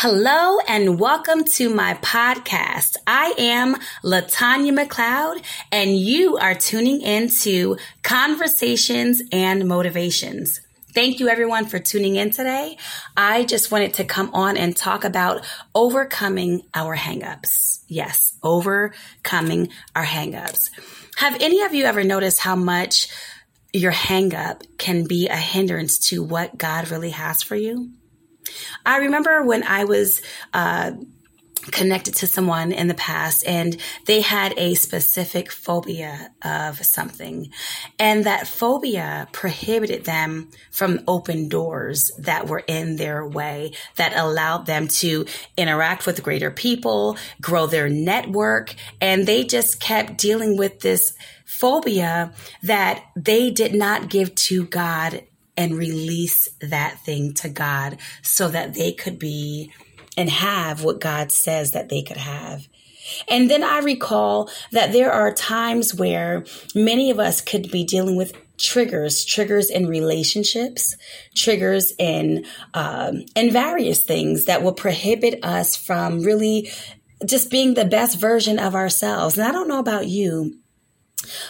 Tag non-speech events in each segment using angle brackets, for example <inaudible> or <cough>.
Hello and welcome to my podcast. I am Latanya McLeod and you are tuning into Conversations and Motivations. Thank you everyone for tuning in today. I just wanted to come on and talk about overcoming our hangups. Yes, overcoming our hangups. Have any of you ever noticed how much your hangup can be a hindrance to what God really has for you? I remember when I was uh, connected to someone in the past and they had a specific phobia of something. And that phobia prohibited them from open doors that were in their way that allowed them to interact with greater people, grow their network. And they just kept dealing with this phobia that they did not give to God and release that thing to God so that they could be and have what God says that they could have. And then I recall that there are times where many of us could be dealing with triggers, triggers in relationships, triggers in um, in various things that will prohibit us from really just being the best version of ourselves. And I don't know about you,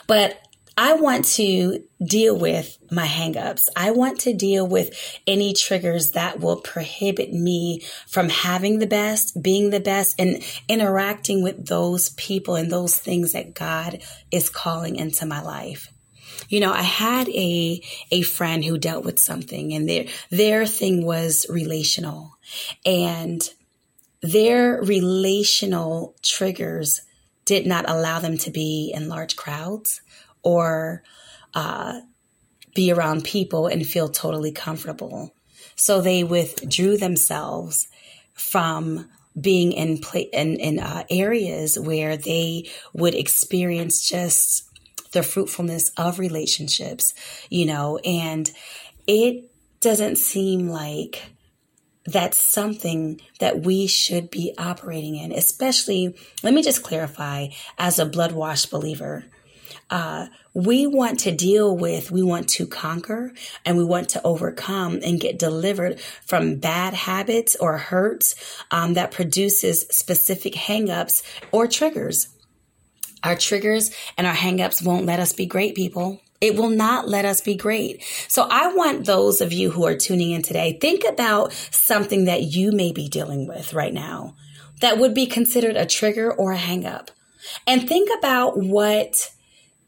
but I want to deal with my hangups. I want to deal with any triggers that will prohibit me from having the best, being the best, and interacting with those people and those things that God is calling into my life. You know, I had a a friend who dealt with something and their their thing was relational. And their relational triggers did not allow them to be in large crowds or uh, be around people and feel totally comfortable. So they withdrew themselves from being in play in, in uh, areas where they would experience just the fruitfulness of relationships, you know, and it doesn't seem like that's something that we should be operating in, especially, let me just clarify, as a blood washed believer uh, we want to deal with, we want to conquer and we want to overcome and get delivered from bad habits or hurts um, that produces specific hangups or triggers. Our triggers and our hangups won't let us be great people. It will not let us be great. So I want those of you who are tuning in today, think about something that you may be dealing with right now that would be considered a trigger or a hangup. And think about what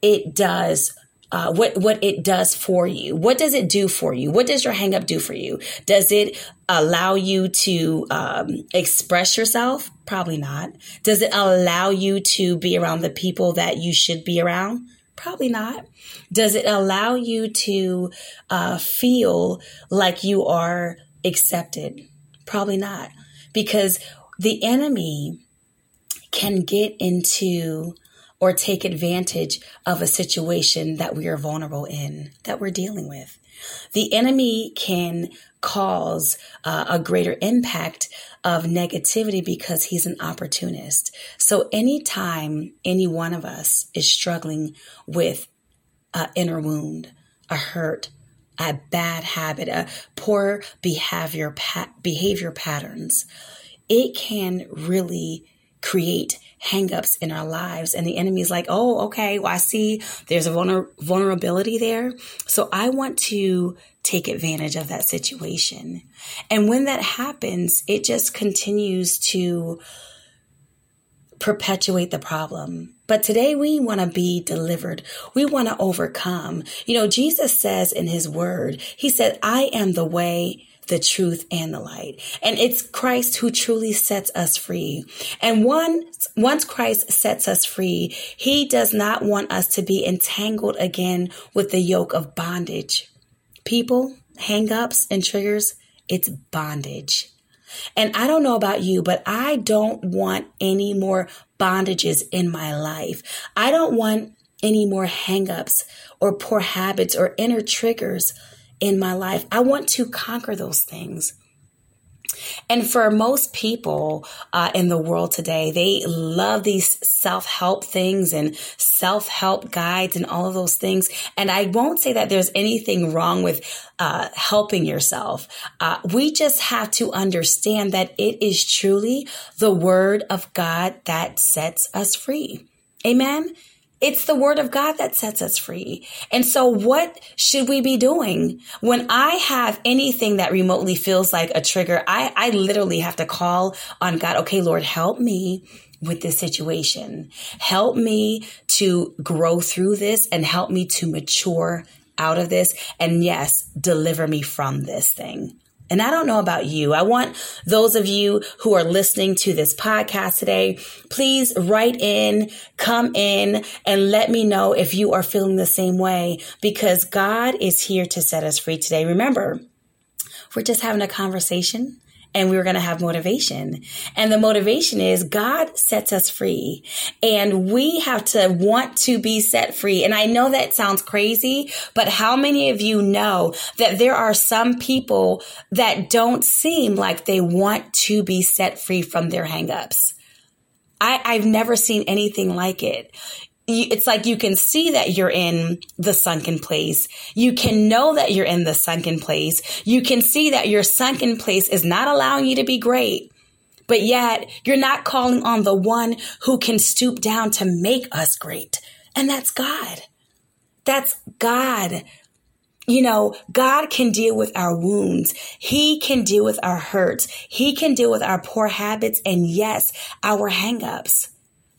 it does uh, what what it does for you. What does it do for you? What does your hangup do for you? Does it allow you to um, express yourself? Probably not. Does it allow you to be around the people that you should be around? Probably not. Does it allow you to uh, feel like you are accepted? Probably not, because the enemy can get into or take advantage of a situation that we are vulnerable in, that we're dealing with. The enemy can cause uh, a greater impact of negativity because he's an opportunist. So anytime any one of us is struggling with an inner wound, a hurt, a bad habit, a poor behavior pa- behavior patterns, it can really create hangups in our lives. And the enemy's like, oh, okay, well, I see there's a vulner- vulnerability there. So I want to take advantage of that situation. And when that happens, it just continues to perpetuate the problem. But today we want to be delivered. We want to overcome. You know, Jesus says in his word, he said, I am the way, the truth and the light. And it's Christ who truly sets us free. And once, once Christ sets us free, he does not want us to be entangled again with the yoke of bondage. People, hangups and triggers, it's bondage. And I don't know about you, but I don't want any more bondages in my life. I don't want any more hangups or poor habits or inner triggers in my life. I want to conquer those things. And for most people uh, in the world today, they love these self help things and self help guides and all of those things. And I won't say that there's anything wrong with uh, helping yourself. Uh, we just have to understand that it is truly the word of God that sets us free. Amen. It's the word of God that sets us free. And so what should we be doing when I have anything that remotely feels like a trigger? I, I literally have to call on God. Okay, Lord, help me with this situation. Help me to grow through this and help me to mature out of this. And yes, deliver me from this thing. And I don't know about you. I want those of you who are listening to this podcast today, please write in, come in and let me know if you are feeling the same way because God is here to set us free today. Remember, we're just having a conversation and we are going to have motivation. And the motivation is God sets us free and we have to want to be set free. And I know that sounds crazy, but how many of you know that there are some people that don't seem like they want to be set free from their hangups? I, I've never seen anything like it it's like you can see that you're in the sunken place. You can know that you're in the sunken place. You can see that your sunken place is not allowing you to be great. But yet you're not calling on the one who can stoop down to make us great. And that's God. That's God. You know, God can deal with our wounds. He can deal with our hurts. He can deal with our poor habits and yes, our hangups.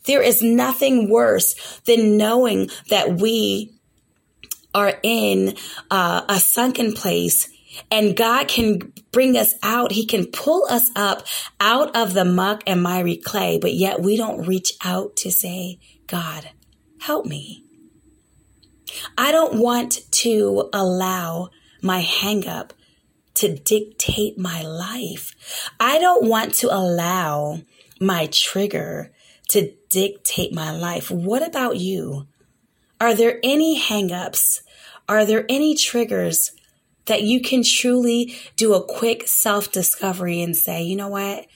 There is nothing worse than knowing that we are in uh, a sunken place and God can bring us out. He can pull us up out of the muck and miry clay, but yet we don't reach out to say, God, help me. I don't want to allow my hangup to dictate my life. I don't want to allow my trigger to dictate my life. What about you? Are there any hangups? Are there any triggers that you can truly do a quick self discovery and say, you know what?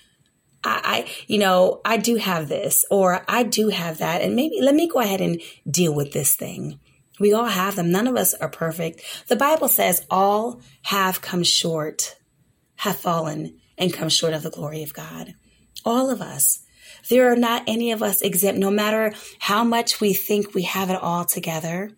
I, I, you know, I do have this or I do have that. And maybe let me go ahead and deal with this thing. We all have them. None of us are perfect. The Bible says all have come short, have fallen and come short of the glory of God. All of us. There are not any of us exempt, no matter how much we think we have it all together.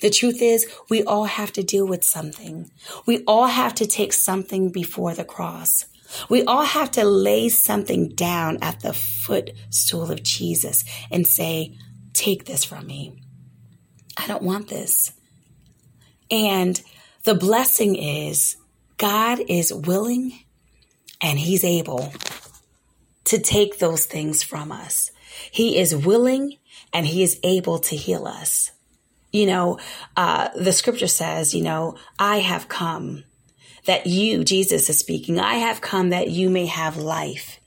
The truth is, we all have to deal with something. We all have to take something before the cross. We all have to lay something down at the footstool of Jesus and say, Take this from me. I don't want this. And the blessing is God is willing and He's able to take those things from us. He is willing and he is able to heal us. You know, uh, the scripture says, you know, I have come that you, Jesus is speaking, I have come that you may have life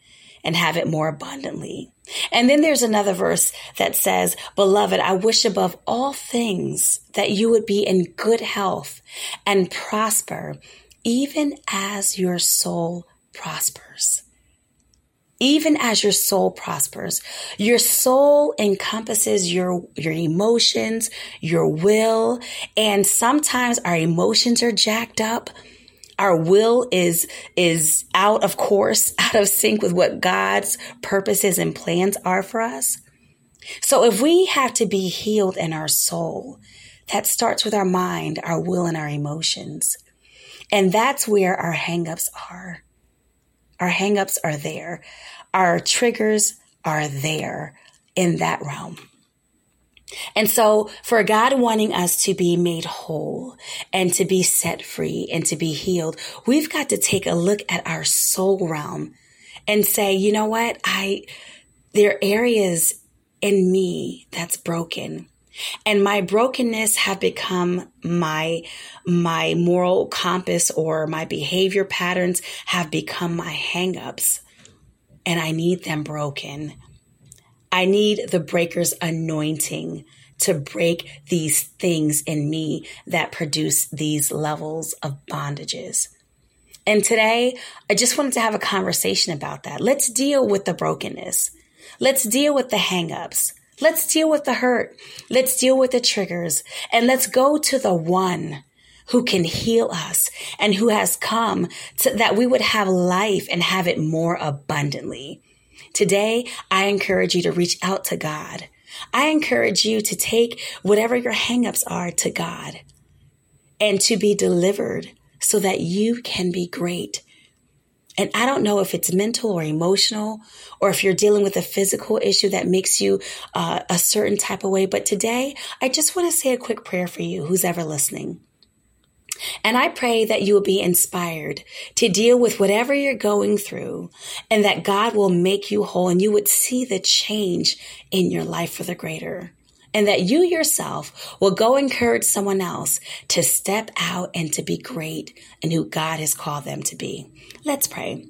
and have it more abundantly. And then there's another verse that says, Beloved, I wish above all things that you would be in good health and prosper, even as your soul prospers even as your soul prospers. Your soul encompasses your, your emotions, your will, and sometimes our emotions are jacked up. Our will is, is out of course, <laughs> out of sync with what God's purposes and plans are for us. So if we have to be healed in our soul, that starts with our mind, our will, and our emotions. And that's where our hangups are. Our hangups are there. Our triggers are there in that realm. And so for God wanting us to be made whole and to be set free and to be healed, we've got to take a look at our soul realm and say, you know what? I, there are areas in me that's broken and my brokenness have become my my moral compass or my behavior patterns have become my hangups and I need them broken. I need the breaker's anointing to break these things in me that produce these levels of bondages. And today, I just wanted to have a conversation about that. Let's deal with the brokenness. Let's deal with the hangups. Let's deal with the hurt. Let's deal with the triggers and let's go to the one who can heal us and who has come to, that we would have life and have it more abundantly. Today, I encourage you to reach out to God. I encourage you to take whatever your hangups are to God and to be delivered so that you can be great. And I don't know if it's mental or emotional, or if you're dealing with a physical issue that makes you uh, a certain type of way. But today, I just want to say a quick prayer for you, who's ever listening. And I pray that you will be inspired to deal with whatever you're going through and that God will make you whole and you would see the change in your life for the greater. And that you yourself will go encourage someone else to step out and to be great and who God has called them to be. Let's pray.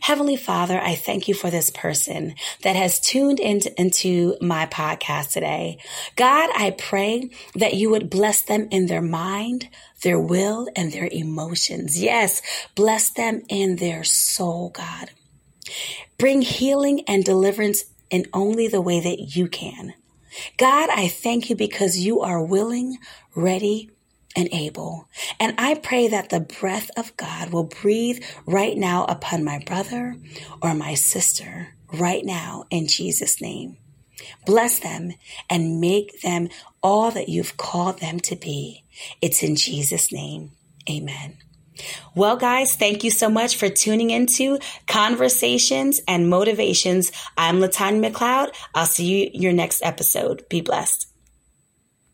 Heavenly Father, I thank you for this person that has tuned into, into my podcast today. God, I pray that you would bless them in their mind, their will, and their emotions. Yes, bless them in their soul, God. Bring healing and deliverance in only the way that you can. God, I thank you because you are willing, ready, and able. And I pray that the breath of God will breathe right now upon my brother or my sister right now in Jesus' name. Bless them and make them all that you've called them to be. It's in Jesus' name. Amen. Well, guys, thank you so much for tuning into Conversations and Motivations. I'm Latanya McLeod. I'll see you your next episode. Be blessed.